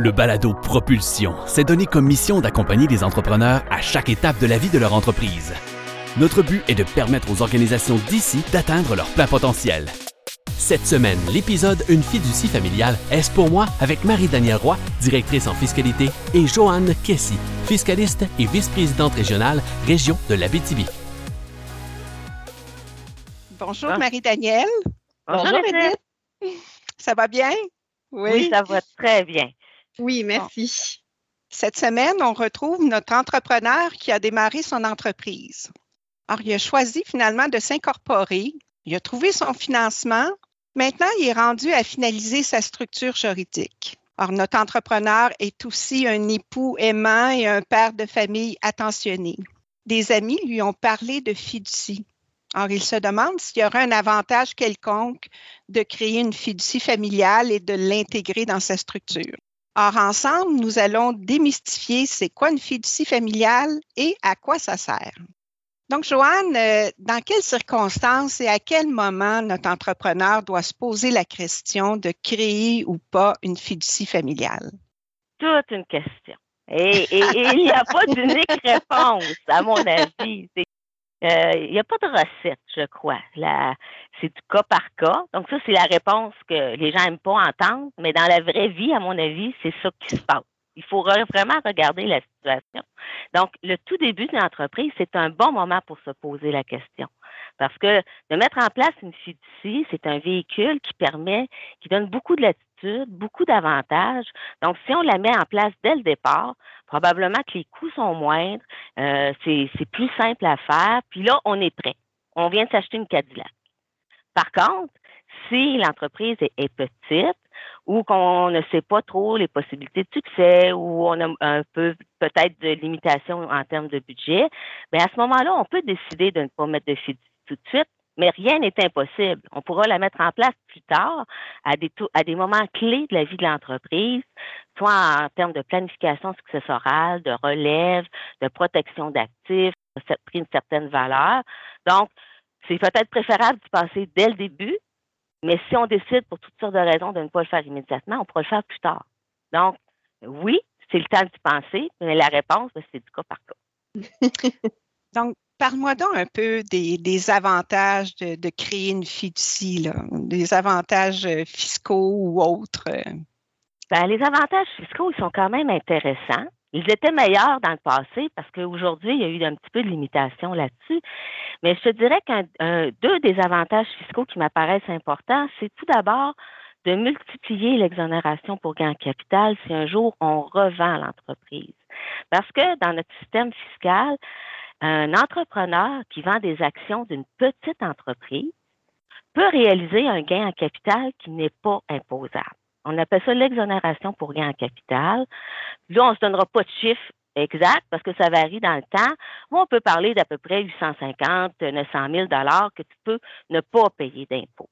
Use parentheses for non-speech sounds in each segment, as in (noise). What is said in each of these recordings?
Le balado Propulsion s'est donné comme mission d'accompagner les entrepreneurs à chaque étape de la vie de leur entreprise. Notre but est de permettre aux organisations d'ici d'atteindre leur plein potentiel. Cette semaine, l'épisode Une fiducie familiale est pour moi avec Marie-Danielle Roy, directrice en fiscalité, et Joanne Kessy, fiscaliste et vice-présidente régionale région de l'Abitibi. Bonjour Marie-Danielle. Bonjour, Edith. Ça va bien? Oui. ça va très bien. Oui, merci. Cette semaine, on retrouve notre entrepreneur qui a démarré son entreprise. Alors, il a choisi finalement de s'incorporer. Il a trouvé son financement. Maintenant, il est rendu à finaliser sa structure juridique. Alors, notre entrepreneur est aussi un époux aimant et un père de famille attentionné. Des amis lui ont parlé de fiducie. Alors, il se demande s'il y aura un avantage quelconque de créer une fiducie familiale et de l'intégrer dans sa structure. Or, ensemble, nous allons démystifier c'est quoi une fiducie familiale et à quoi ça sert. Donc, Joanne, euh, dans quelles circonstances et à quel moment notre entrepreneur doit se poser la question de créer ou pas une fiducie familiale? Toute une question. Et, il n'y a pas d'unique réponse, à mon avis. (laughs) il n'y a pas de recette, je crois. c'est du cas par cas. Donc, ça, c'est la réponse que les gens n'aiment pas entendre, mais dans la vraie vie, à mon avis, c'est ça qui se passe. Il faut vraiment regarder la situation. Donc, le tout début d'une entreprise, c'est un bon moment pour se poser la question. Parce que de mettre en place une fiducie, c'est un véhicule qui permet, qui donne beaucoup de latitude, beaucoup d'avantages. Donc, si on la met en place dès le départ, probablement que les coûts sont moindres, euh, c'est plus simple à faire, puis là, on est prêt. On vient de s'acheter une Cadillac. Par contre, si l'entreprise est, petite ou qu'on ne sait pas trop les possibilités de succès ou on a un peu peut-être de limitation en termes de budget, bien à ce moment-là, on peut décider de ne pas mettre de fiducie tout de suite, mais rien n'est impossible. On pourra la mettre en place plus tard à des, à des moments clés de la vie de l'entreprise, soit en termes de planification successorale, de relève, de protection d'actifs, pris une certaine valeur. Donc, c'est peut-être préférable de passer dès le début, mais si on décide pour toutes sortes de raisons de ne pas le faire immédiatement, on pourra le faire plus tard. Donc, oui, c'est le temps d'y penser, mais la réponse, ben, c'est du cas par cas. (laughs) Donc, Parle-moi donc un peu des, avantages de, créer une fiducie, des avantages euh, fiscaux ou autres. Ben, les avantages fiscaux, ils sont quand même intéressants. Ils étaient meilleurs dans le passé parce qu'aujourd'hui, il y a eu un petit peu de limitation là-dessus. Mais je te dirais qu'un deux des avantages fiscaux qui m'apparaissent importants, c'est tout d'abord de multiplier l'exonération pour gain capital si un jour on revend l'entreprise. Parce que dans notre système fiscal, un entrepreneur qui vend des actions d'une petite entreprise peut réaliser un gain en capital qui n'est pas imposable. On appelle ça l'exonération pour gain en capital. Là, on ne se donnera pas de chiffre exact parce que ça varie dans le temps. on peut parler d'à peu près 850, 900 000 dollars que tu peux ne pas payer d'impôts.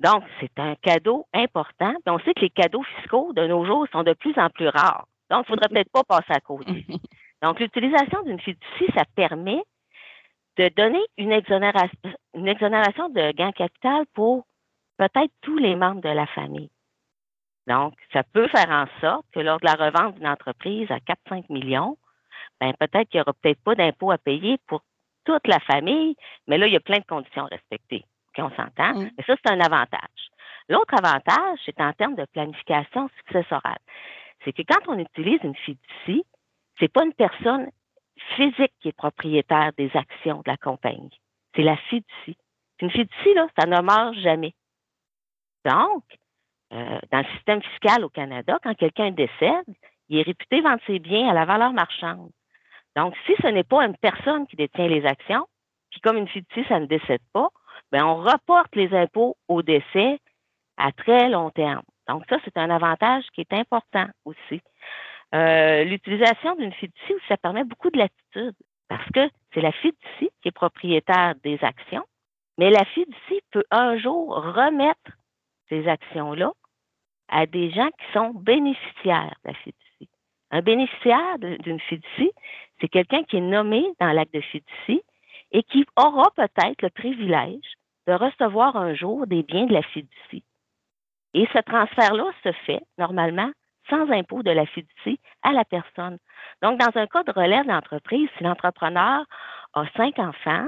Donc, c'est un cadeau important. on sait que les cadeaux fiscaux de nos jours sont de plus en plus rares. Donc, il ne faudrait (laughs) peut-être pas passer à côté. (laughs) Donc, l'utilisation d'une fiducie, ça permet de donner une exonération, une exonération de gain capital pour peut-être tous les membres de la famille. Donc, ça peut faire en sorte que lors de la revente d'une entreprise à 4-5 millions, ben peut-être qu'il n'y aura peut-être pas d'impôt à payer pour toute la famille, mais là, il y a plein de conditions à respecter. on s'entend? Mm. Mais ça, c'est un avantage. L'autre avantage, c'est en termes de planification successorale. C'est que quand on utilise une fiducie, c'est pas une personne physique qui est propriétaire des actions de la compagnie. C'est la fiducie. Une fiducie, là, ça ne meurt jamais. Donc, euh, dans le système fiscal au Canada, quand quelqu'un décède, il est réputé vendre ses biens à la valeur marchande. Donc, si ce n'est pas une personne qui détient les actions, puis comme une fiducie, ça ne décède pas, bien, on reporte les impôts au décès à très long terme. Donc, ça, c'est un avantage qui est important aussi. Euh, l'utilisation d'une fiducie, ça permet beaucoup de latitude parce que c'est la fiducie qui est propriétaire des actions, mais la fiducie peut un jour remettre ces actions-là à des gens qui sont bénéficiaires de la fiducie. Un bénéficiaire d'une fiducie, c'est quelqu'un qui est nommé dans l'acte de fiducie et qui aura peut-être le privilège de recevoir un jour des biens de la fiducie. Et ce transfert-là se fait normalement sans impôt de la fiducie à la personne. Donc, dans un cas de relève d'entreprise, si l'entrepreneur a cinq enfants,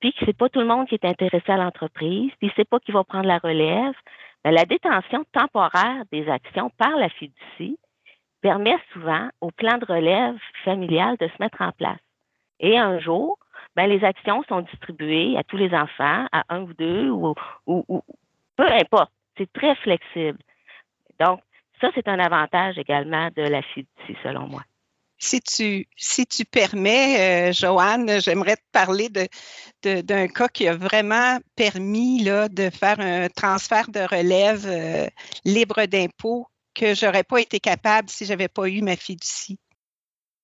puis que c'est pas tout le monde qui est intéressé à l'entreprise, puis c'est pas qui va prendre la relève, bien, la détention temporaire des actions par la fiducie permet souvent au plan de relève familial de se mettre en place. Et un jour, ben, les actions sont distribuées à tous les enfants, à un ou deux, ou peu importe. C'est très flexible. Donc, ça, c'est un avantage également de la fiducie, selon moi. Si tu, si tu permets, euh, Joanne, j'aimerais te parler de, d'un cas qui a vraiment permis là, de faire un transfert de relève euh, libre d'impôt que je n'aurais pas été capable si je n'avais pas eu ma fiducie.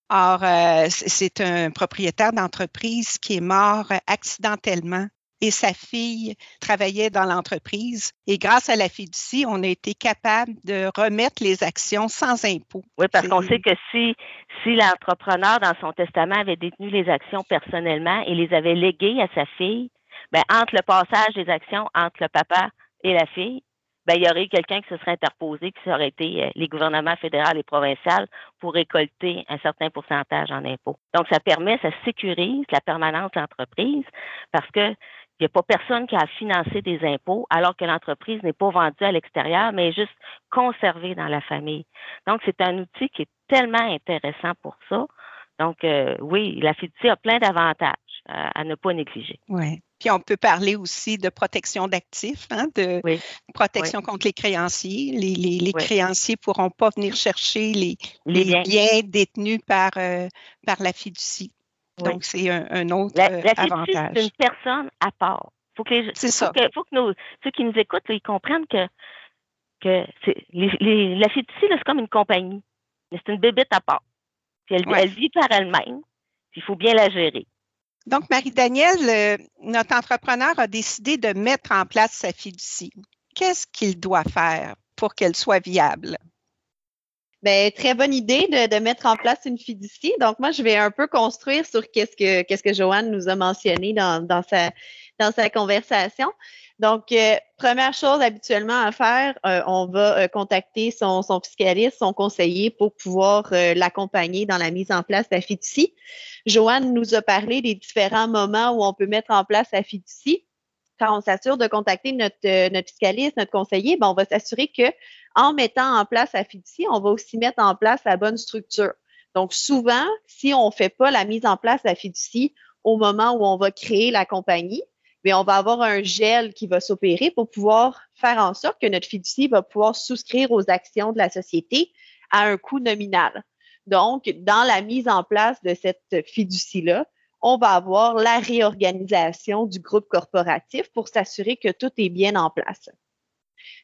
Or, euh, c'est un propriétaire d'entreprise qui est mort accidentellement et sa fille travaillait dans l'entreprise. Et grâce à la fiducie, on a été capable de remettre les actions sans impôt. Oui, parce qu'on sait que si, si l'entrepreneur, dans son testament, avait détenu les actions personnellement et les avait léguées à sa fille, ben, entre le passage des actions entre le papa et la fille, ben, il y aurait quelqu'un qui se serait interposé, qui aurait été euh, les gouvernements fédéraux et provinciaux pour récolter un certain pourcentage en impôts. Donc, ça permet, ça sécurise la permanence de l'entreprise parce que il n'y a pas personne qui a financé des impôts alors que l'entreprise n'est pas vendue à l'extérieur, mais juste conservée dans la famille. Donc, c'est un outil qui est tellement intéressant pour ça. Donc, euh, oui, la fiducie a plein d'avantages à, ne pas négliger. Oui. Puis on peut parler aussi de protection d'actifs, hein, de protection contre les créanciers. Les, créanciers ne pourront pas venir chercher les, biens. détenus par, euh, par la fiducie. Donc, c'est un, autre la, euh, la avantage. C'est une personne à part. Faut que c'est ça. Il faut que nos, ceux qui nous écoutent, ils comprennent que, que la fiducie, c'est comme une compagnie. C'est une bébête à part. elle, elle vit par elle-même. Il faut bien la gérer. Donc, Marie-Danielle, euh, notre entrepreneur a décidé de mettre en place sa fiducie. Qu'est-ce qu'il doit faire pour qu'elle soit viable? Ben, très bonne idée de, mettre en place une fiducie. Donc, moi, je vais un peu construire sur qu'est-ce que, qu'est-ce que Joanne nous a mentionné dans, dans, sa, dans sa conversation. Donc, euh, première chose habituellement à faire, euh, on va euh, contacter son, son, fiscaliste, son conseiller pour pouvoir l'accompagner dans la mise en place de la fiducie. Joanne nous a parlé des différents moments où on peut mettre en place la fiducie quand on s'assure de contacter notre, euh, notre fiscaliste, notre conseiller, ben, on va s'assurer que en mettant en place la fiducie, on va aussi mettre en place la bonne structure. Donc, souvent, si on ne fait pas la mise en place de la fiducie au moment où on va créer la compagnie, mais on va avoir un gel qui va s'opérer pour pouvoir faire en sorte que notre fiducie va pouvoir souscrire aux actions de la société à un coût nominal. Donc, dans la mise en place de cette fiducie-là, on va avoir la réorganisation du groupe corporatif pour s'assurer que tout est bien en place.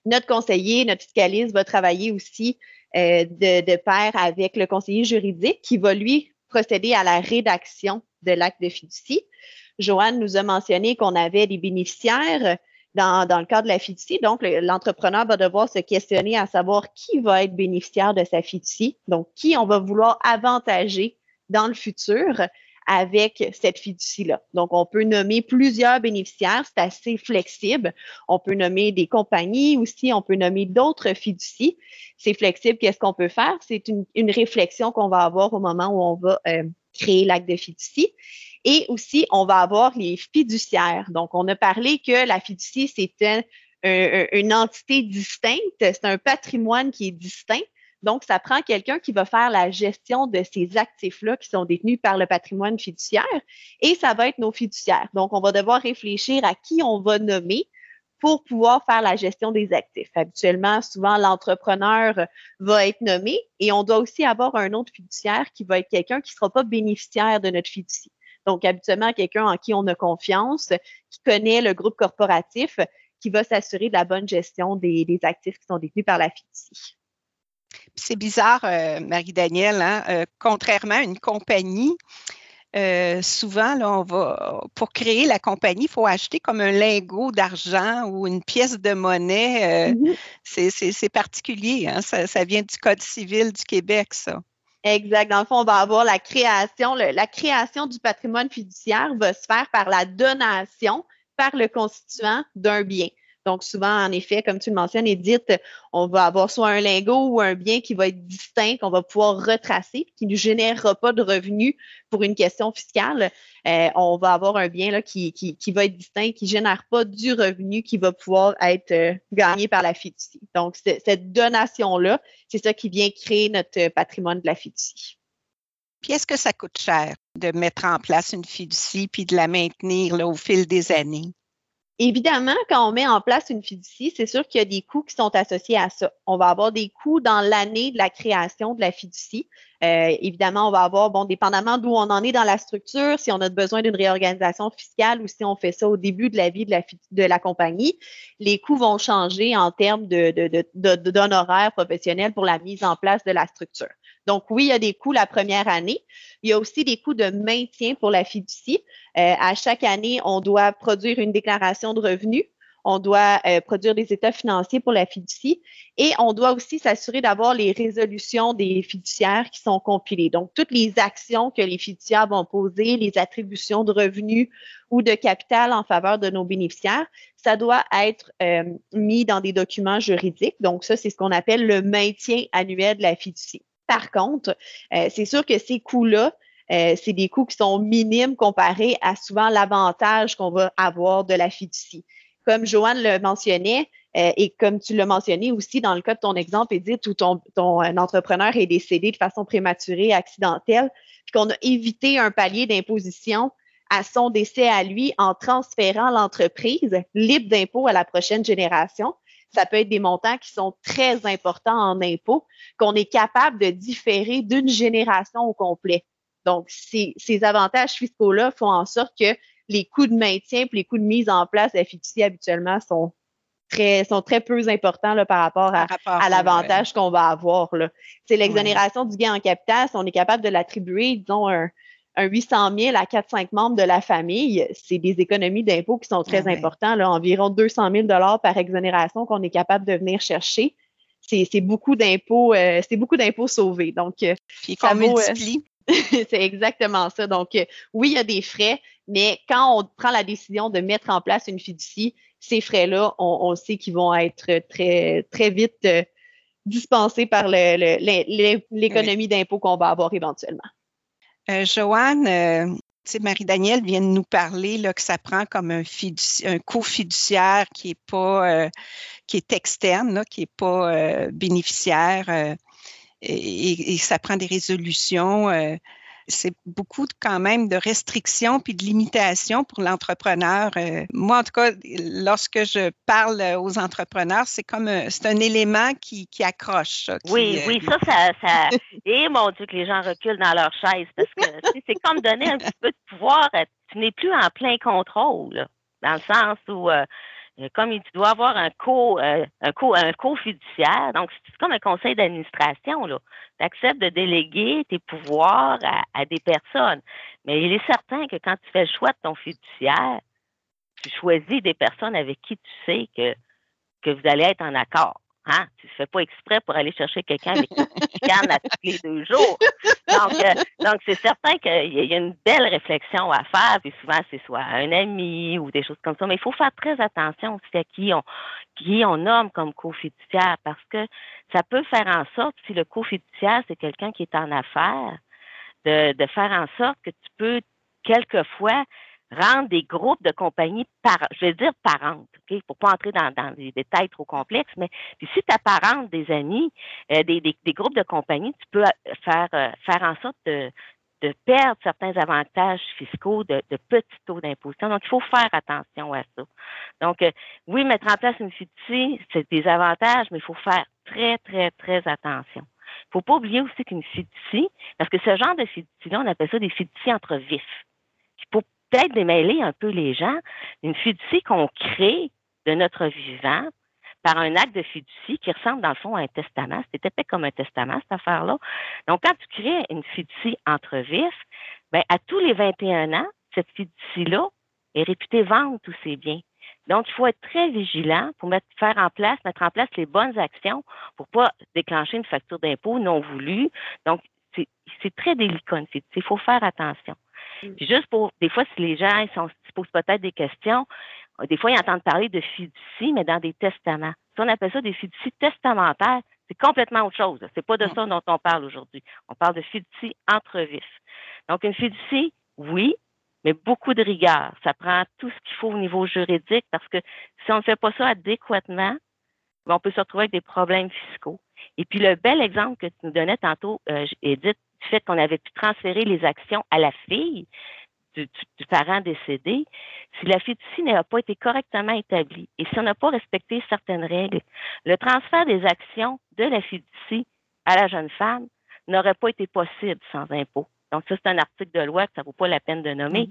Notre conseiller, notre fiscaliste va travailler aussi euh, de, pair avec le conseiller juridique qui va lui procéder à la rédaction de l'acte de fiducie. Joanne nous a mentionné qu'on avait des bénéficiaires dans, le cadre de la fiducie. Donc, l'entrepreneur va devoir se questionner à savoir qui va être bénéficiaire de sa fiducie, donc qui on va vouloir avantager dans le futur avec cette fiducie-là. Donc, on peut nommer plusieurs bénéficiaires, c'est assez flexible. On peut nommer des compagnies aussi, on peut nommer d'autres fiducies. C'est flexible. Qu'est-ce qu'on peut faire? C'est une, réflexion qu'on va avoir au moment où on va euh, créer l'acte de fiducie. Et aussi, on va avoir les fiduciaires. Donc, on a parlé que la fiducie, c'est une entité distincte, c'est un patrimoine qui est distinct. Donc, ça prend quelqu'un qui va faire la gestion de ces actifs-là qui sont détenus par le patrimoine fiduciaire et ça va être nos fiduciaires. Donc, on va devoir réfléchir à qui on va nommer pour pouvoir faire la gestion des actifs. Habituellement, souvent, l'entrepreneur va être nommé et on doit aussi avoir un autre fiduciaire qui va être quelqu'un qui ne sera pas bénéficiaire de notre fiducie. Donc, habituellement, quelqu'un en qui on a confiance, qui connaît le groupe corporatif, qui va s'assurer de la bonne gestion des, actifs qui sont détenus par la fiducie. C'est bizarre, euh, Marie-Danielle, hein? Euh, contrairement à une compagnie, euh, souvent, là, on va, pour créer la compagnie, il faut acheter comme un lingot d'argent ou une pièce de monnaie. Mm-hmm. C'est particulier. Hein? Ça, vient du Code civil du Québec, ça. Exact. Dans le fond, on va avoir la création. la création du patrimoine fiduciaire va se faire par la donation par le constituant d'un bien. Donc, souvent, en effet, comme tu le mentionnes, Edith, on va avoir soit un lingot ou un bien qui va être distinct, qu'on va pouvoir retracer, qui ne générera pas de revenus pour une question fiscale. Euh, on va avoir un bien là, qui, qui, va être distinct, qui ne génère pas du revenu qui va pouvoir être euh, gagné par la fiducie. Donc, cette donation-là, c'est ça qui vient créer notre patrimoine de la fiducie. Puis est-ce que ça coûte cher de mettre en place une fiducie puis de la maintenir au fil des années? Évidemment, quand on met en place une fiducie, c'est sûr qu'il y a des coûts qui sont associés à ça. On va avoir des coûts dans l'année de la création de la fiducie. Euh, évidemment, on va avoir, bon, dépendamment d'où on en est dans la structure, si on a besoin d'une réorganisation fiscale ou si on fait ça au début de la vie de la, de compagnie, les coûts vont changer en termes d'honoraires de, professionnels pour la mise en place de la structure. Donc, oui, il y a des coûts la première année. Il y a aussi des coûts de maintien pour la fiducie. Euh, à chaque année, on doit produire une déclaration de revenus. On doit euh, produire des états financiers pour la fiducie et on doit aussi s'assurer d'avoir les résolutions des fiduciaires qui sont compilées. Donc, toutes les actions que les fiduciaires vont poser, les attributions de revenus ou de capital en faveur de nos bénéficiaires, ça doit être euh, mis dans des documents juridiques. Donc, ça, c'est ce qu'on appelle le maintien annuel de la fiducie. Par contre, euh, c'est sûr que ces coûts-là, c'est des coûts qui sont minimes comparés à souvent l'avantage qu'on va avoir de la fiducie. Comme Joanne le mentionnait, euh, et comme tu l'as mentionné aussi dans le cas de ton exemple, Edith, où ton, ton entrepreneur est décédé de façon prématurée, accidentelle, puis qu'on a évité un palier d'imposition à son décès à lui en transférant l'entreprise libre d'impôt à la prochaine génération ça peut être des montants qui sont très importants en impôts, qu'on est capable de différer d'une génération au complet. Donc, ces, avantages fiscaux-là font en sorte que les coûts de maintien et les coûts de mise en place de la fiducie habituellement sont très, sont très peu importants par rapport à, l'avantage qu'on va avoir. C'est l'exonération du gain en capital, si on est capable de l'attribuer, disons, un, un 800 000 à 4-5 membres de la famille, c'est des économies d'impôts qui sont très importantes, là, environ 200 000 par exonération qu'on est capable de venir chercher. C'est beaucoup d'impôts, euh, c'est beaucoup d'impôts sauvés. Donc, euh, ça euh, (laughs) c'est exactement ça. Donc, oui, il y a des frais, mais quand on prend la décision de mettre en place une fiducie, ces frais-là, on, sait qu'ils vont être très, très vite dispensés par l'économie d'impôts qu'on va avoir éventuellement. Euh, Joanne, euh, Marie-Danielle vient de nous parler que ça prend comme un, un co-fiduciaire qui est pas euh, qui est externe, qui n'est pas bénéficiaire et, et, ça prend des résolutions c'est beaucoup quand même de restrictions puis de limitations pour l'entrepreneur. Euh, moi, en tout cas, lorsque je parle aux entrepreneurs, c'est comme c'est un élément qui, qui accroche. oui, euh, oui, ça, ça, ça... Et (laughs) eh, mon Dieu, que les gens reculent dans leur chaise parce que c'est comme donner un petit peu de pouvoir. Tu n'es plus en plein contrôle, dans le sens où euh, comme tu dois avoir un co, un co, un co-fiduciaire, donc c'est comme un conseil d'administration, là tu acceptes de déléguer tes pouvoirs à, des personnes. Mais il est certain que quand tu fais le choix de ton fiduciaire, tu choisis des personnes avec qui tu sais que, que vous allez être en accord. Hein? Tu ne fais pas exprès pour aller chercher quelqu'un avec qui tu cannes à tous les deux jours. Donc, euh, c'est certain qu'il y a une belle réflexion à faire, puis souvent c'est soit un ami ou des choses comme ça, mais il faut faire très attention aussi à qui on, qui nomme comme co-fiduciaire parce que ça peut faire en sorte, si le co-fiduciaire, c'est quelqu'un qui est en affaires, de faire en sorte que tu peux quelquefois rendre des groupes de compagnies, par, je vais dire parentes, OK, pour pas entrer dans, dans des détails trop complexes, mais si tu parente des amis, euh, des, des, des, groupes de compagnies, tu peux euh, faire, euh, faire en sorte de, de perdre certains avantages fiscaux de, de petits taux d'imposition. Donc, il faut faire attention à ça. Donc, oui, mettre en place une fiducie, c'est des avantages, mais il faut faire très, très, très attention. Il ne faut pas oublier aussi qu'une fiducie, parce que ce genre de fiducie-là, on appelle ça des fiducies entre vifs. Peut-être démêler un peu les gens. Une fiducie qu'on crée de notre vivant par un acte de fiducie qui ressemble dans le fond à un testament. C'était peut comme un testament, cette affaire-là. Donc, quand tu crées une fiducie entre vifs, ben, à tous les 21 ans, cette fiducie-là est réputée vendre tous ses biens. Donc, il faut être très vigilant pour mettre, faire en place, mettre en place les bonnes actions pour pas déclencher une facture d'impôt non voulue. Donc, c'est très délicat Il faut faire attention. Mm. Puis juste pour, des fois, si les gens ils, sont, se posent peut-être des questions, des fois, ils entendent parler de fiducie, mais dans des testaments. Si on appelle ça des fiducies testamentaires, c'est complètement autre chose. C'est pas de ça dont on parle aujourd'hui. On parle de fiducie entre vifs. Donc, une fiducie, oui, mais beaucoup de rigueur. Ça prend tout ce qu'il faut au niveau juridique parce que si on ne fait pas ça adéquatement, ben, on peut se retrouver avec des problèmes fiscaux. Et puis, le bel exemple que tu nous donnais tantôt, euh, Edith, du fait qu'on avait pu transférer les actions à la fille, du, parent décédé, si la fiducie n'a pas été correctement établie et si on n'a pas respecté certaines règles, le transfert des actions de la fiducie à la jeune femme n'aurait pas été possible sans impôt. Donc, ça, c'est un article de loi que ça ne vaut pas la peine de nommer, mm.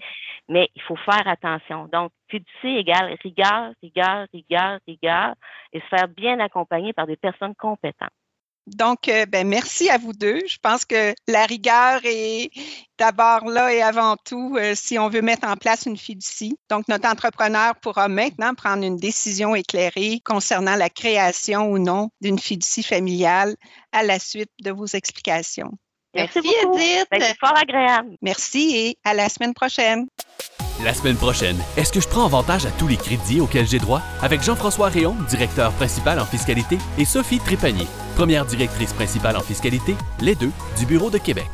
mais il faut faire attention. Donc, fiducie égale rigueur, rigueur, rigueur, rigueur, et se faire bien accompagner par des personnes compétentes. Donc, euh, ben, merci à vous deux. Je pense que la rigueur est d'abord là et avant tout euh, si on veut mettre en place une fiducie. Donc, notre entrepreneur pourra maintenant prendre une décision éclairée concernant la création ou non d'une fiducie familiale à la suite de vos explications. Merci, Edith. Ben, c'est fort agréable. Merci et à la semaine prochaine. La semaine prochaine, est-ce que je prends avantage à tous les crédits auxquels j'ai droit? Avec Jean-François Réon, directeur principal en fiscalité, et Sophie Trépanier, première directrice principale en fiscalité, les deux du Bureau de Québec.